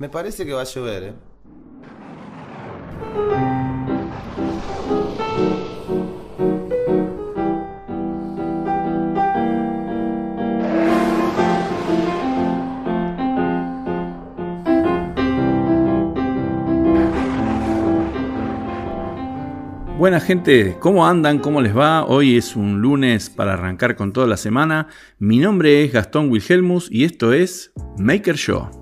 Me parece que va a llover, ¿eh? Buena gente, ¿cómo andan? ¿Cómo les va? Hoy es un lunes para arrancar con toda la semana. Mi nombre es Gastón Wilhelmus y esto es Maker Show.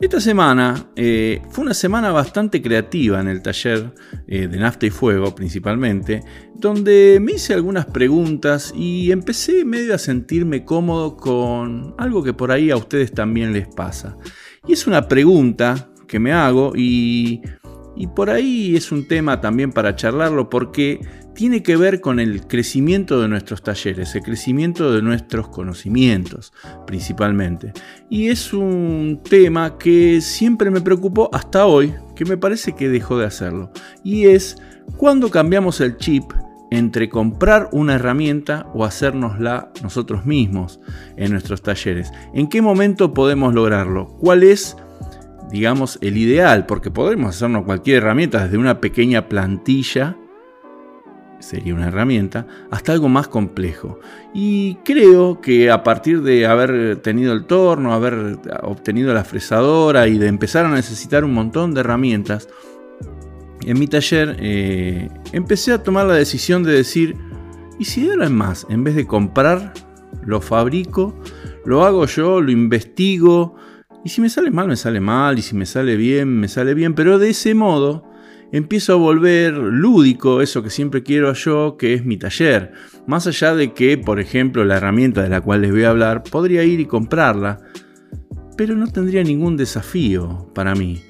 Esta semana eh, fue una semana bastante creativa en el taller eh, de nafta y fuego principalmente, donde me hice algunas preguntas y empecé medio a sentirme cómodo con algo que por ahí a ustedes también les pasa. Y es una pregunta que me hago y y por ahí es un tema también para charlarlo porque tiene que ver con el crecimiento de nuestros talleres, el crecimiento de nuestros conocimientos principalmente. Y es un tema que siempre me preocupó hasta hoy, que me parece que dejó de hacerlo. Y es cuando cambiamos el chip entre comprar una herramienta o hacérnosla nosotros mismos en nuestros talleres. ¿En qué momento podemos lograrlo? ¿Cuál es digamos, el ideal, porque podemos hacernos cualquier herramienta, desde una pequeña plantilla, sería una herramienta, hasta algo más complejo. Y creo que a partir de haber tenido el torno, haber obtenido la fresadora y de empezar a necesitar un montón de herramientas, en mi taller eh, empecé a tomar la decisión de decir, ¿y si ahora es más? En vez de comprar, lo fabrico, lo hago yo, lo investigo, y si me sale mal, me sale mal, y si me sale bien, me sale bien, pero de ese modo empiezo a volver lúdico eso que siempre quiero yo, que es mi taller. Más allá de que, por ejemplo, la herramienta de la cual les voy a hablar, podría ir y comprarla, pero no tendría ningún desafío para mí.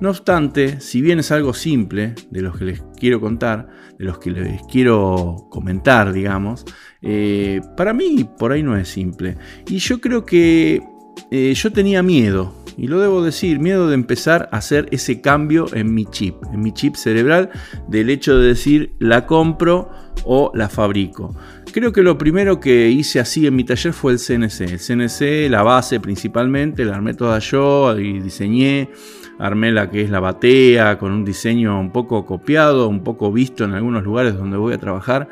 No obstante, si bien es algo simple, de los que les quiero contar, de los que les quiero comentar, digamos, eh, para mí por ahí no es simple. Y yo creo que eh, yo tenía miedo, y lo debo decir, miedo de empezar a hacer ese cambio en mi chip, en mi chip cerebral, del hecho de decir la compro o la fabrico. Creo que lo primero que hice así en mi taller fue el CNC. El CNC, la base principalmente, la armé toda yo y diseñé. Armé la que es la batea con un diseño un poco copiado, un poco visto en algunos lugares donde voy a trabajar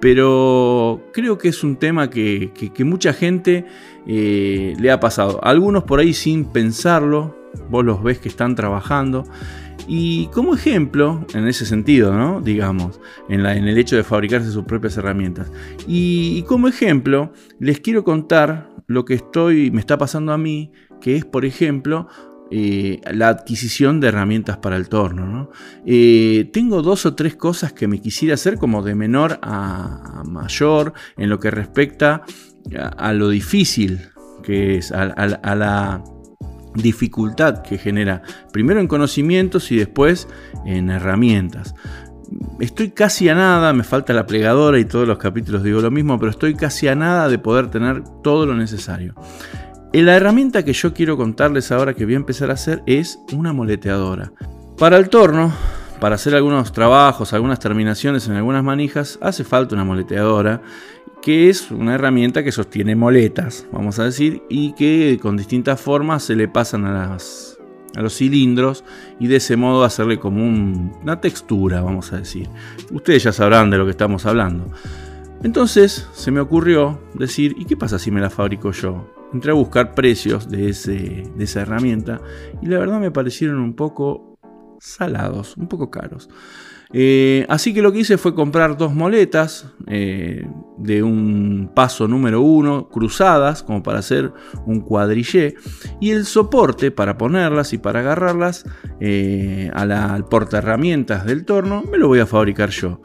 pero creo que es un tema que, mucha gente eh, le ha pasado. Algunos por ahí sin pensarlo, vos los ves que están trabajando. Y como ejemplo, en ese sentido, ¿no? Digamos, en, el hecho de fabricarse sus propias herramientas. Y, y, como ejemplo, les quiero contar lo que estoy, me está pasando a mí, que es, por ejemplo, eh, la adquisición de herramientas para el torno. Eh, tengo dos o tres cosas que me quisiera hacer como de menor a, mayor en lo que respecta a, lo difícil que es, a, la dificultad que genera, primero en conocimientos y después en herramientas. Estoy casi a nada, me falta la plegadora y todos los capítulos digo lo mismo, pero estoy casi a nada de poder tener todo lo necesario. La herramienta que yo quiero contarles ahora que voy a empezar a hacer es una moleteadora. Para el torno, para hacer algunos trabajos, algunas terminaciones en algunas manijas, hace falta una moleteadora, que es una herramienta que sostiene moletas, vamos a decir, y que con distintas formas se le pasan a, los cilindros y de ese modo hacerle como una textura, vamos a decir. Ustedes ya sabrán de lo que estamos hablando. Entonces se me ocurrió decir, ¿y qué pasa si me la fabrico yo? Entré a buscar precios de, esa herramienta y la verdad me parecieron un poco salados, un poco caros. Eh, así que lo que hice fue comprar dos moletas eh, de un paso número uno, cruzadas, como para hacer un cuadrillé, y el soporte para ponerlas y para agarrarlas eh, al porta herramientas del torno, me lo voy a fabricar yo.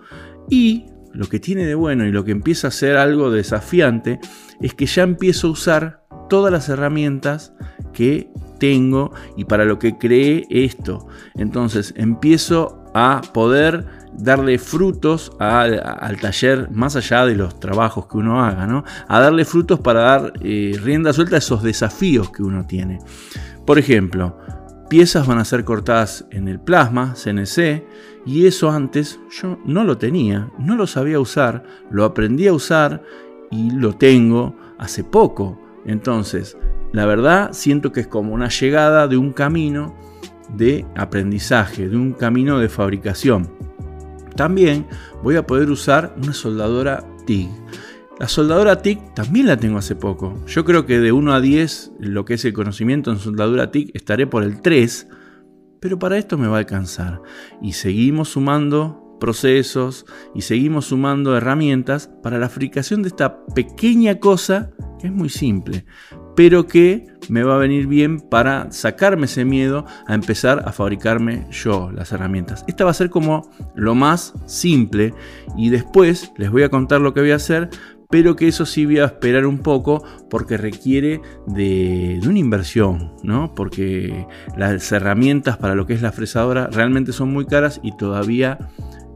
Y lo que tiene de bueno y lo que empieza a ser algo desafiante es que ya empiezo a usar todas las herramientas que tengo y para lo que creé esto. Entonces empiezo a poder darle frutos al, taller más allá de los trabajos que uno haga, ¿no? A darle frutos para dar eh, rienda suelta a esos desafíos que uno tiene. Por ejemplo, piezas van a ser cortadas en el plasma, CNC, y eso antes yo no lo tenía, no lo sabía usar, lo aprendí a usar y lo tengo hace poco. Entonces, la verdad siento que es como una llegada de un camino de aprendizaje, de un camino de fabricación. También voy a poder usar una soldadora TIG. La soldadora TIG también la tengo hace poco. Yo creo que de 1 a 10, lo que es el conocimiento en soldadura TIG, estaré por el 3, pero para esto me va a alcanzar. Y seguimos sumando procesos y seguimos sumando herramientas para la fabricación de esta pequeña cosa que es muy simple, pero que me va a venir bien para sacarme ese miedo a empezar a fabricarme yo las herramientas. Esta va a ser como lo más simple y después les voy a contar lo que voy a hacer, pero que eso sí voy a esperar un poco porque requiere de, de, una inversión, ¿no? Porque las herramientas para lo que es la fresadora realmente son muy caras y todavía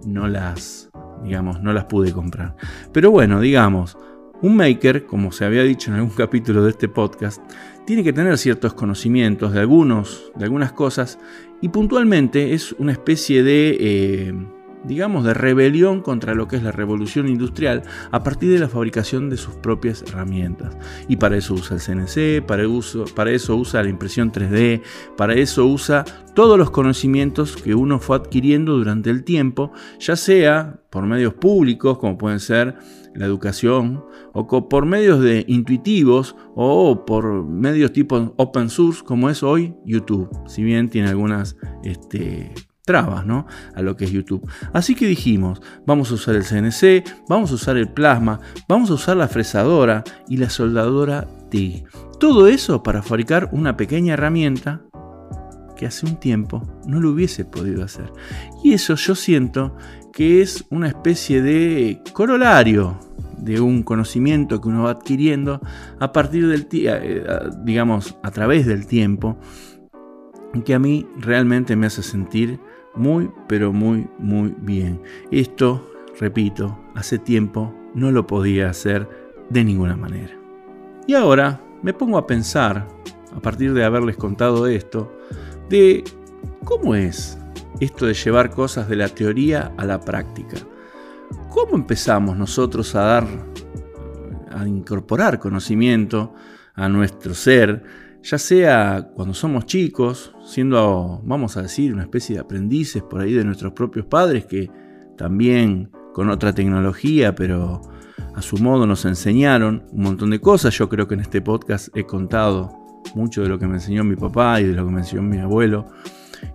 no las, digamos, no las pude comprar. Pero bueno, digamos, un maker, como se había dicho en algún capítulo de este podcast, tiene que tener ciertos conocimientos de, algunos, de algunas cosas y puntualmente es una especie de... Eh, digamos, de rebelión contra lo que es la revolución industrial a partir de la fabricación de sus propias herramientas. Y para eso usa el CNC, para, para eso usa la impresión 3D, para eso usa todos los conocimientos que uno fue adquiriendo durante el tiempo, ya sea por medios públicos, como pueden ser la educación, o por medios de intuitivos, o por medios tipo open source, como es hoy YouTube, si bien tiene algunas este, trabas ¿no? a lo que es YouTube. Así que dijimos, vamos a usar el CNC, vamos a usar el plasma, vamos a usar la fresadora y la soldadora TIG. Todo eso para fabricar una pequeña herramienta que hace un tiempo no lo hubiese podido hacer. Y eso yo siento que es una especie de corolario de un conocimiento que uno va adquiriendo a partir del eh, digamos a través del tiempo que a mí realmente me hace sentir muy, pero muy, muy bien. Esto, repito, hace tiempo no lo podía hacer de ninguna manera. Y ahora me pongo a pensar, a partir de haberles contado esto, de cómo es esto de llevar cosas de la teoría a la práctica. ¿Cómo empezamos nosotros a dar, a incorporar conocimiento a nuestro ser? Ya sea cuando somos chicos, siendo, vamos a decir, una especie de aprendices por ahí de nuestros propios padres que también con otra tecnología, pero a su modo nos enseñaron un montón de cosas. Yo creo que en este podcast he contado mucho de lo que me enseñó mi papá y de lo que me enseñó mi abuelo.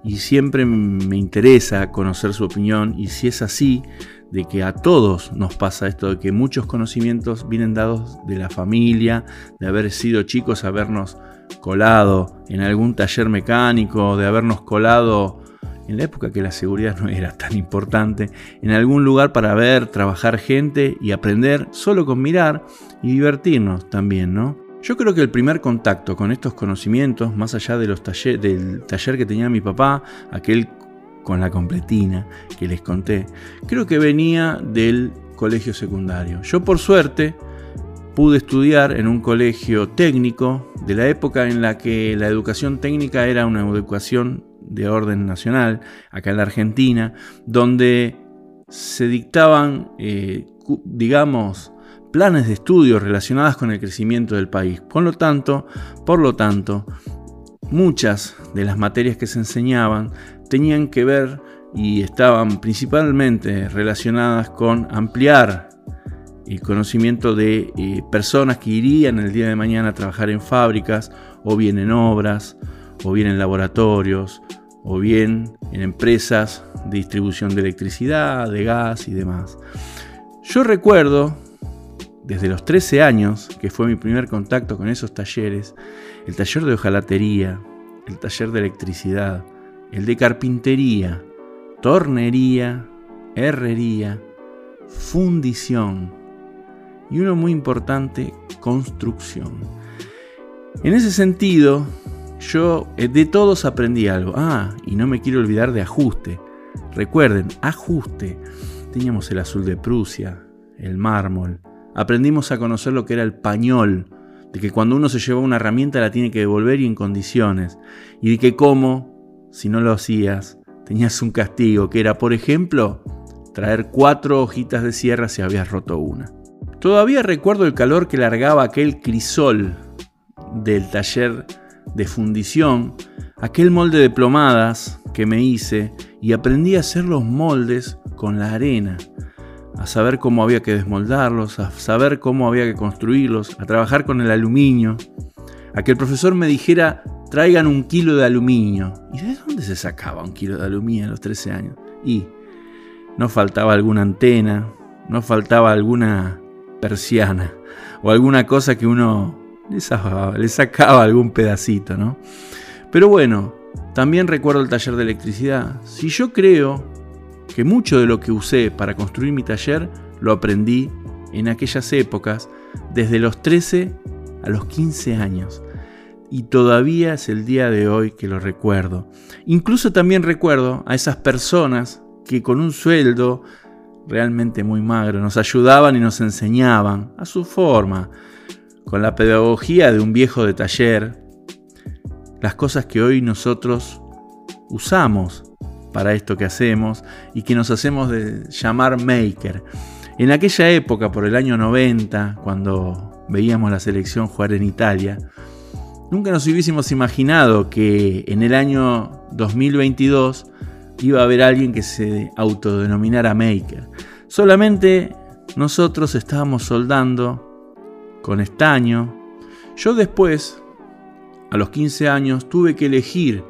Y siempre me interesa conocer su opinión y si es así, de que a todos nos pasa esto, de que muchos conocimientos vienen dados de la familia, de haber sido chicos, habernos colado en algún taller mecánico, de habernos colado en la época que la seguridad no era tan importante, en algún lugar para ver, trabajar gente y aprender solo con mirar y divertirnos también, ¿no? Yo creo que el primer contacto con estos conocimientos, más allá de los del taller que tenía mi papá, aquel con la completina que les conté, creo que venía del colegio secundario. Yo por suerte pude estudiar en un colegio técnico de la época en la que la educación técnica era una educación de orden nacional, acá en la Argentina, donde se dictaban, eh, digamos, planes de estudio relacionados con el crecimiento del país. Por lo tanto, por lo tanto, muchas de las materias que se enseñaban tenían que ver y estaban principalmente relacionadas con ampliar el conocimiento de eh, personas que irían el día de mañana a trabajar en fábricas, o bien en obras, o bien en laboratorios, o bien en empresas de distribución de electricidad, de gas y demás. Yo recuerdo, desde los 13 años, que fue mi primer contacto con esos talleres, el taller de hojalatería, el taller de electricidad, el de carpintería, tornería, herrería, fundición, y uno muy importante, construcción. En ese sentido, yo eh, de todos aprendí algo. Ah, y no me quiero olvidar de ajuste. Recuerden, ajuste. Teníamos el azul de Prusia, el mármol. Aprendimos a conocer lo que era el pañol, de que cuando uno se lleva una herramienta la tiene que devolver y en condiciones. Y de que como, si no lo hacías, tenías un castigo, que era, por ejemplo, traer cuatro hojitas de sierra si habías roto una. Todavía recuerdo el calor que largaba aquel crisol del taller de fundición, aquel molde de plomadas que me hice y aprendí a hacer los moldes con la arena, a saber cómo había que desmoldarlos, a saber cómo había que construirlos, a trabajar con el aluminio, a que el profesor me dijera traigan un kilo de aluminio. ¿Y de dónde se sacaba un kilo de aluminio a los 13 años? Y no faltaba alguna antena, no faltaba alguna persiana o alguna cosa que uno le sacaba, algún pedacito, ¿no? Pero bueno, también recuerdo el taller de electricidad. Si yo creo que mucho de lo que usé para construir mi taller lo aprendí en aquellas épocas, desde los 13 a los 15 años. Y todavía es el día de hoy que lo recuerdo. Incluso también recuerdo a esas personas que con un sueldo realmente muy magro nos ayudaban y nos enseñaban a su forma, con la pedagogía de un viejo de taller, las cosas que hoy nosotros usamos para esto que hacemos y que nos hacemos de llamar maker. En aquella época, por el año 90, cuando veíamos la selección jugar en Italia, nunca nos hubiésemos imaginado que en el año 2022 iba a haber alguien que se autodenominara maker. Solamente nosotros estábamos soldando con estaño. Yo después, a los 15 años, tuve que elegir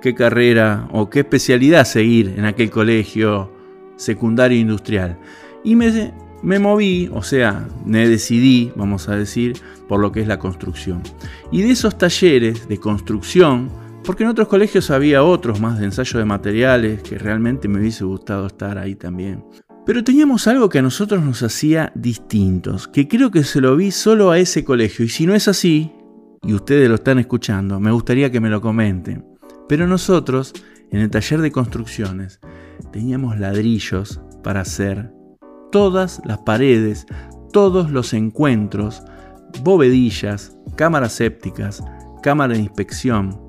qué carrera o qué especialidad seguir en aquel colegio secundario industrial. Y me, me moví, o sea, me decidí, vamos a decir, por lo que es la construcción. Y de esos talleres de construcción, porque en otros colegios había otros más de ensayo de materiales que realmente me hubiese gustado estar ahí también. Pero teníamos algo que a nosotros nos hacía distintos, que creo que se lo vi solo a ese colegio. Y si no es así, y ustedes lo están escuchando, me gustaría que me lo comenten. Pero nosotros, en el taller de construcciones, teníamos ladrillos para hacer todas las paredes, todos los encuentros, bovedillas, cámaras sépticas, cámara de inspección,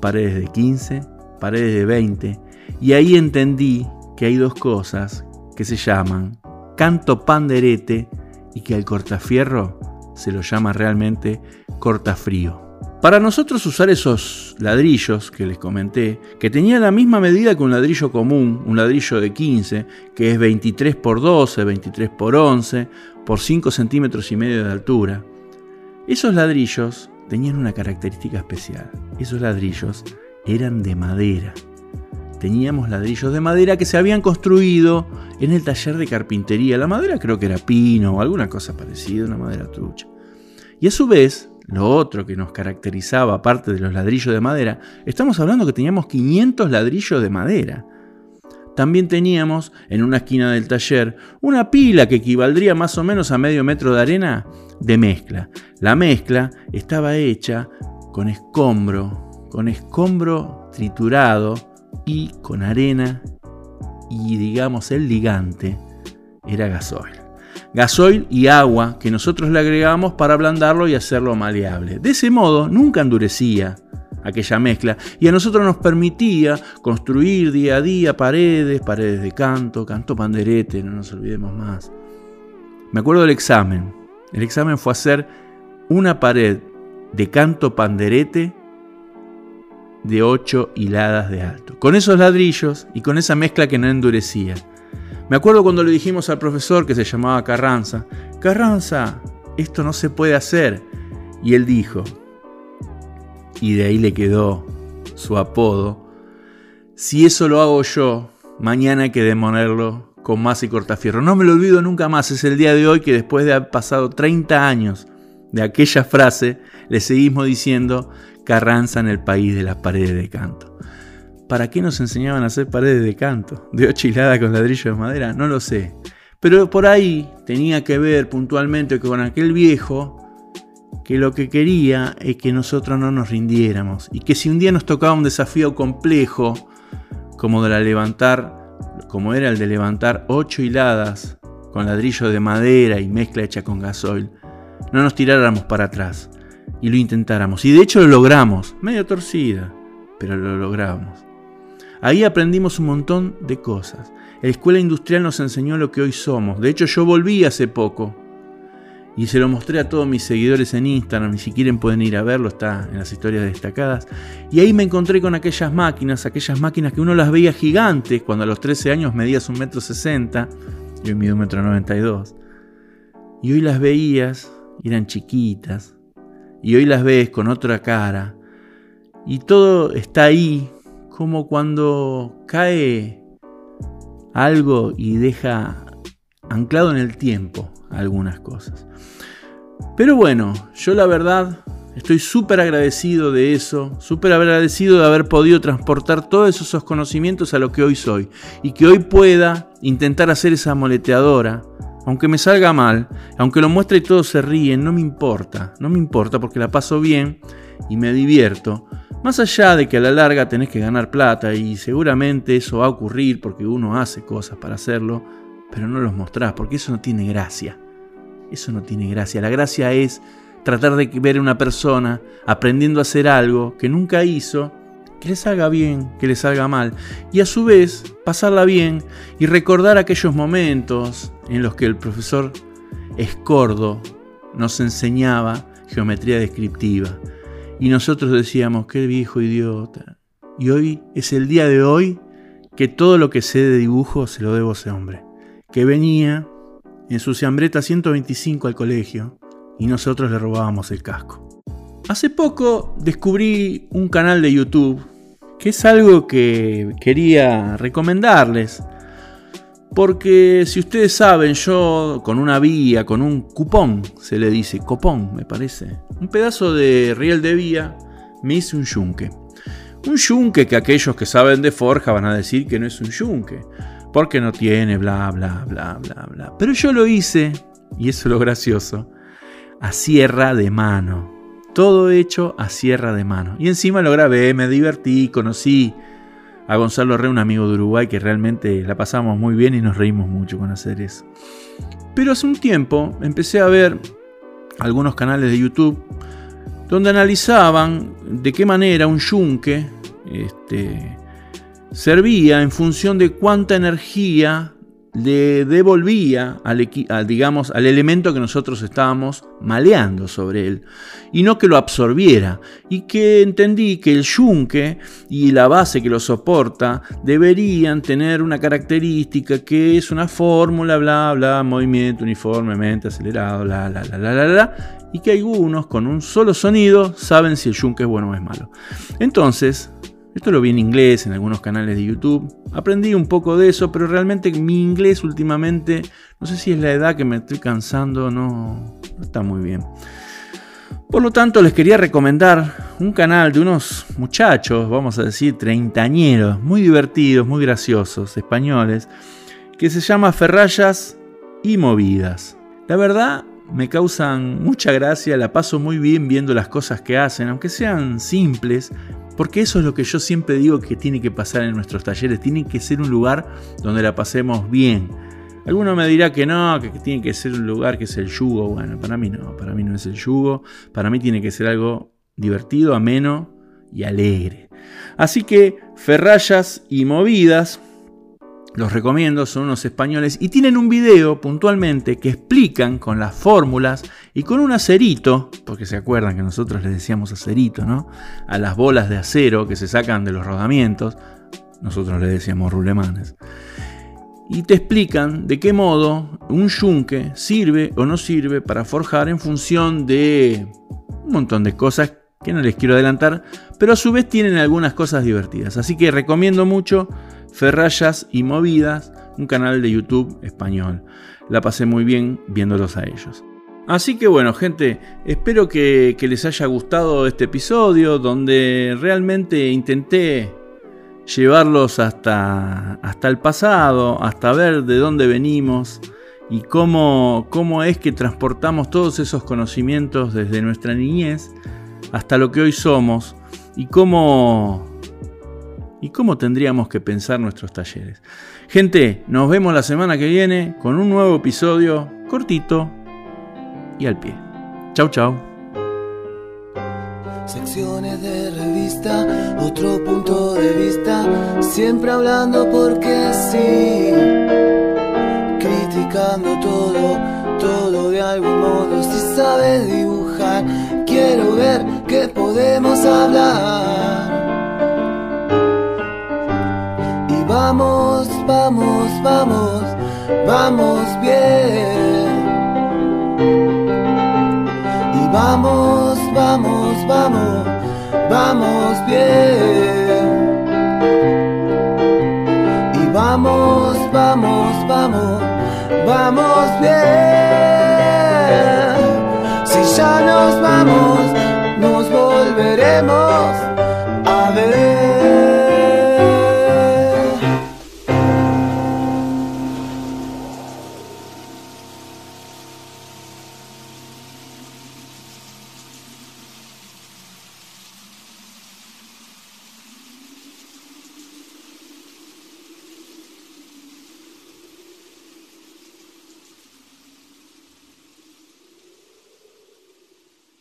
paredes de 15, paredes de 20, y ahí entendí que hay dos cosas que se llaman canto panderete y que al cortafierro se lo llama realmente cortafrío. Para nosotros usar esos ladrillos que les comenté, que tenían la misma medida que un ladrillo común, un ladrillo de 15, que es 23 por 12, 23 por 11, por 5 centímetros y medio de altura, esos ladrillos tenían una característica especial. Esos ladrillos eran de madera. Teníamos ladrillos de madera que se habían construido en el taller de carpintería. La madera creo que era pino o alguna cosa parecida, una madera trucha. Y a su vez, lo otro que nos caracterizaba, aparte de los ladrillos de madera, estamos hablando que teníamos 500 ladrillos de madera. También teníamos en una esquina del taller una pila que equivaldría más o menos a medio metro de arena de mezcla. La mezcla estaba hecha con escombro, con escombro triturado y con arena y digamos el ligante era gasoil gasoil y agua que nosotros le agregamos para ablandarlo y hacerlo maleable. De ese modo nunca endurecía aquella mezcla y a nosotros nos permitía construir día a día paredes, paredes de canto, canto panderete, no nos olvidemos más. Me acuerdo del examen. El examen fue hacer una pared de canto panderete de 8 hiladas de alto, con esos ladrillos y con esa mezcla que no endurecía. Me acuerdo cuando le dijimos al profesor que se llamaba Carranza, Carranza, esto no se puede hacer. Y él dijo, y de ahí le quedó su apodo, si eso lo hago yo, mañana hay que demonerlo con más y cortafierro. No me lo olvido nunca más, es el día de hoy que después de haber pasado 30 años de aquella frase, le seguimos diciendo Carranza en el país de las paredes de canto. ¿Para qué nos enseñaban a hacer paredes de canto? ¿De ocho hiladas con ladrillo de madera? No lo sé. Pero por ahí tenía que ver puntualmente con aquel viejo que lo que quería es que nosotros no nos rindiéramos y que si un día nos tocaba un desafío complejo como de la levantar, como era el de levantar ocho hiladas con ladrillo de madera y mezcla hecha con gasoil, no nos tiráramos para atrás y lo intentáramos. Y de hecho lo logramos, medio torcida, pero lo logramos. Ahí aprendimos un montón de cosas. La escuela industrial nos enseñó lo que hoy somos. De hecho, yo volví hace poco y se lo mostré a todos mis seguidores en Instagram, si quieren pueden ir a verlo, está en las historias destacadas. Y ahí me encontré con aquellas máquinas, aquellas máquinas que uno las veía gigantes, cuando a los 13 años medías un metro sesenta, yo mido un metro noventa y dos. Y hoy las veías, eran chiquitas, y hoy las ves con otra cara, y todo está ahí, como cuando cae algo y deja anclado en el tiempo algunas cosas. Pero bueno, yo la verdad estoy súper agradecido de eso, súper agradecido de haber podido transportar todos esos conocimientos a lo que hoy soy y que hoy pueda intentar hacer esa moleteadora. Aunque me salga mal, aunque lo muestre y todos se ríen, no me importa, no me importa porque la paso bien y me divierto. Más allá de que a la larga tenés que ganar plata y seguramente eso va a ocurrir porque uno hace cosas para hacerlo, pero no los mostrás porque eso no tiene gracia. Eso no tiene gracia. La gracia es tratar de ver a una persona aprendiendo a hacer algo que nunca hizo, que le salga bien, que le salga mal, y a su vez pasarla bien y recordar aquellos momentos en los que el profesor Escordo nos enseñaba geometría descriptiva. Y nosotros decíamos, qué viejo idiota. Y hoy es el día de hoy que todo lo que sé de dibujo se lo debo a ese hombre, que venía en su ciambreta 125 al colegio y nosotros le robábamos el casco. Hace poco descubrí un canal de YouTube que es algo que quería recomendarles. Porque si ustedes saben, yo con una vía, con un cupón, se le dice, copón me parece, un pedazo de riel de vía, me hice un yunque. Un yunque que aquellos que saben de forja van a decir que no es un yunque porque no tiene, bla, bla, bla, bla, bla. Pero yo lo hice, y eso es lo gracioso, a sierra de mano. Todo hecho a sierra de mano. Y encima lo grabé, me divertí, conocí a Gonzalo Re, un amigo de Uruguay, que realmente la pasamos muy bien y nos reímos mucho con hacer eso. Pero hace un tiempo empecé a ver algunos canales de YouTube donde analizaban de qué manera un yunque este, servía en función de cuánta energía le devolvía al, digamos, al elemento que nosotros estábamos maleando sobre él, y no que lo absorbiera, y que entendí que el yunque y la base que lo soporta deberían tener una característica que es una fórmula, bla, bla, movimiento uniformemente acelerado, bla, bla, bla, bla, bla, bla, y que algunos con un solo sonido saben si el yunque es bueno o es malo. Entonces, esto lo vi en inglés en algunos canales de YouTube. Aprendí un poco de eso, pero realmente mi inglés últimamente, no sé si es la edad que me estoy cansando, no, está muy bien. Por lo tanto, les quería recomendar un canal de unos muchachos, vamos a decir, treintañeros, muy divertidos, muy graciosos, españoles, que se llama Ferrayas y Movidas. La verdad, me causan mucha gracia, la paso muy bien viendo las cosas que hacen, aunque sean simples, porque eso es lo que yo siempre digo que tiene que pasar en nuestros talleres. Tiene que ser un lugar donde la pasemos bien. Alguno me dirá que no, que tiene que ser un lugar que es el yugo. Bueno, para mí no, para mí no es el yugo. Para mí tiene que ser algo divertido, ameno y alegre. Así que ferrayas y movidas los recomiendo, son unos españoles y tienen un video puntualmente que explican con las fórmulas y con un acerito, porque se acuerdan que nosotros les decíamos acerito, ¿no? A las bolas de acero que se sacan de los rodamientos, nosotros les decíamos rulemanes. Y te explican de qué modo un yunque sirve o no sirve para forjar en función de un montón de cosas que no les quiero adelantar, pero a su vez tienen algunas cosas divertidas. Así que recomiendo mucho Ferrayas y Movidas, un canal de YouTube español. La pasé muy bien viéndolos a ellos. Así que bueno, gente, espero que, les haya gustado este episodio donde realmente intenté llevarlos hasta, hasta el pasado, hasta ver de dónde venimos y cómo, cómo es que transportamos todos esos conocimientos desde nuestra niñez hasta lo que hoy somos y cómo y cómo tendríamos que pensar nuestros talleres. Gente, nos vemos la semana que viene con un nuevo episodio cortito y al pie. Chau, chau. Secciones de revista, otro punto de vista, siempre hablando porque sí, criticando todo todo de algún modo. Si sabes dibujar, quiero ver que podemos hablar. Y vamos, vamos, vamos, vamos bien. Vamos, vamos, vamos, vamos bien. Y vamos, vamos, vamos, vamos bien. Si ya nos vamos, nos volveremos.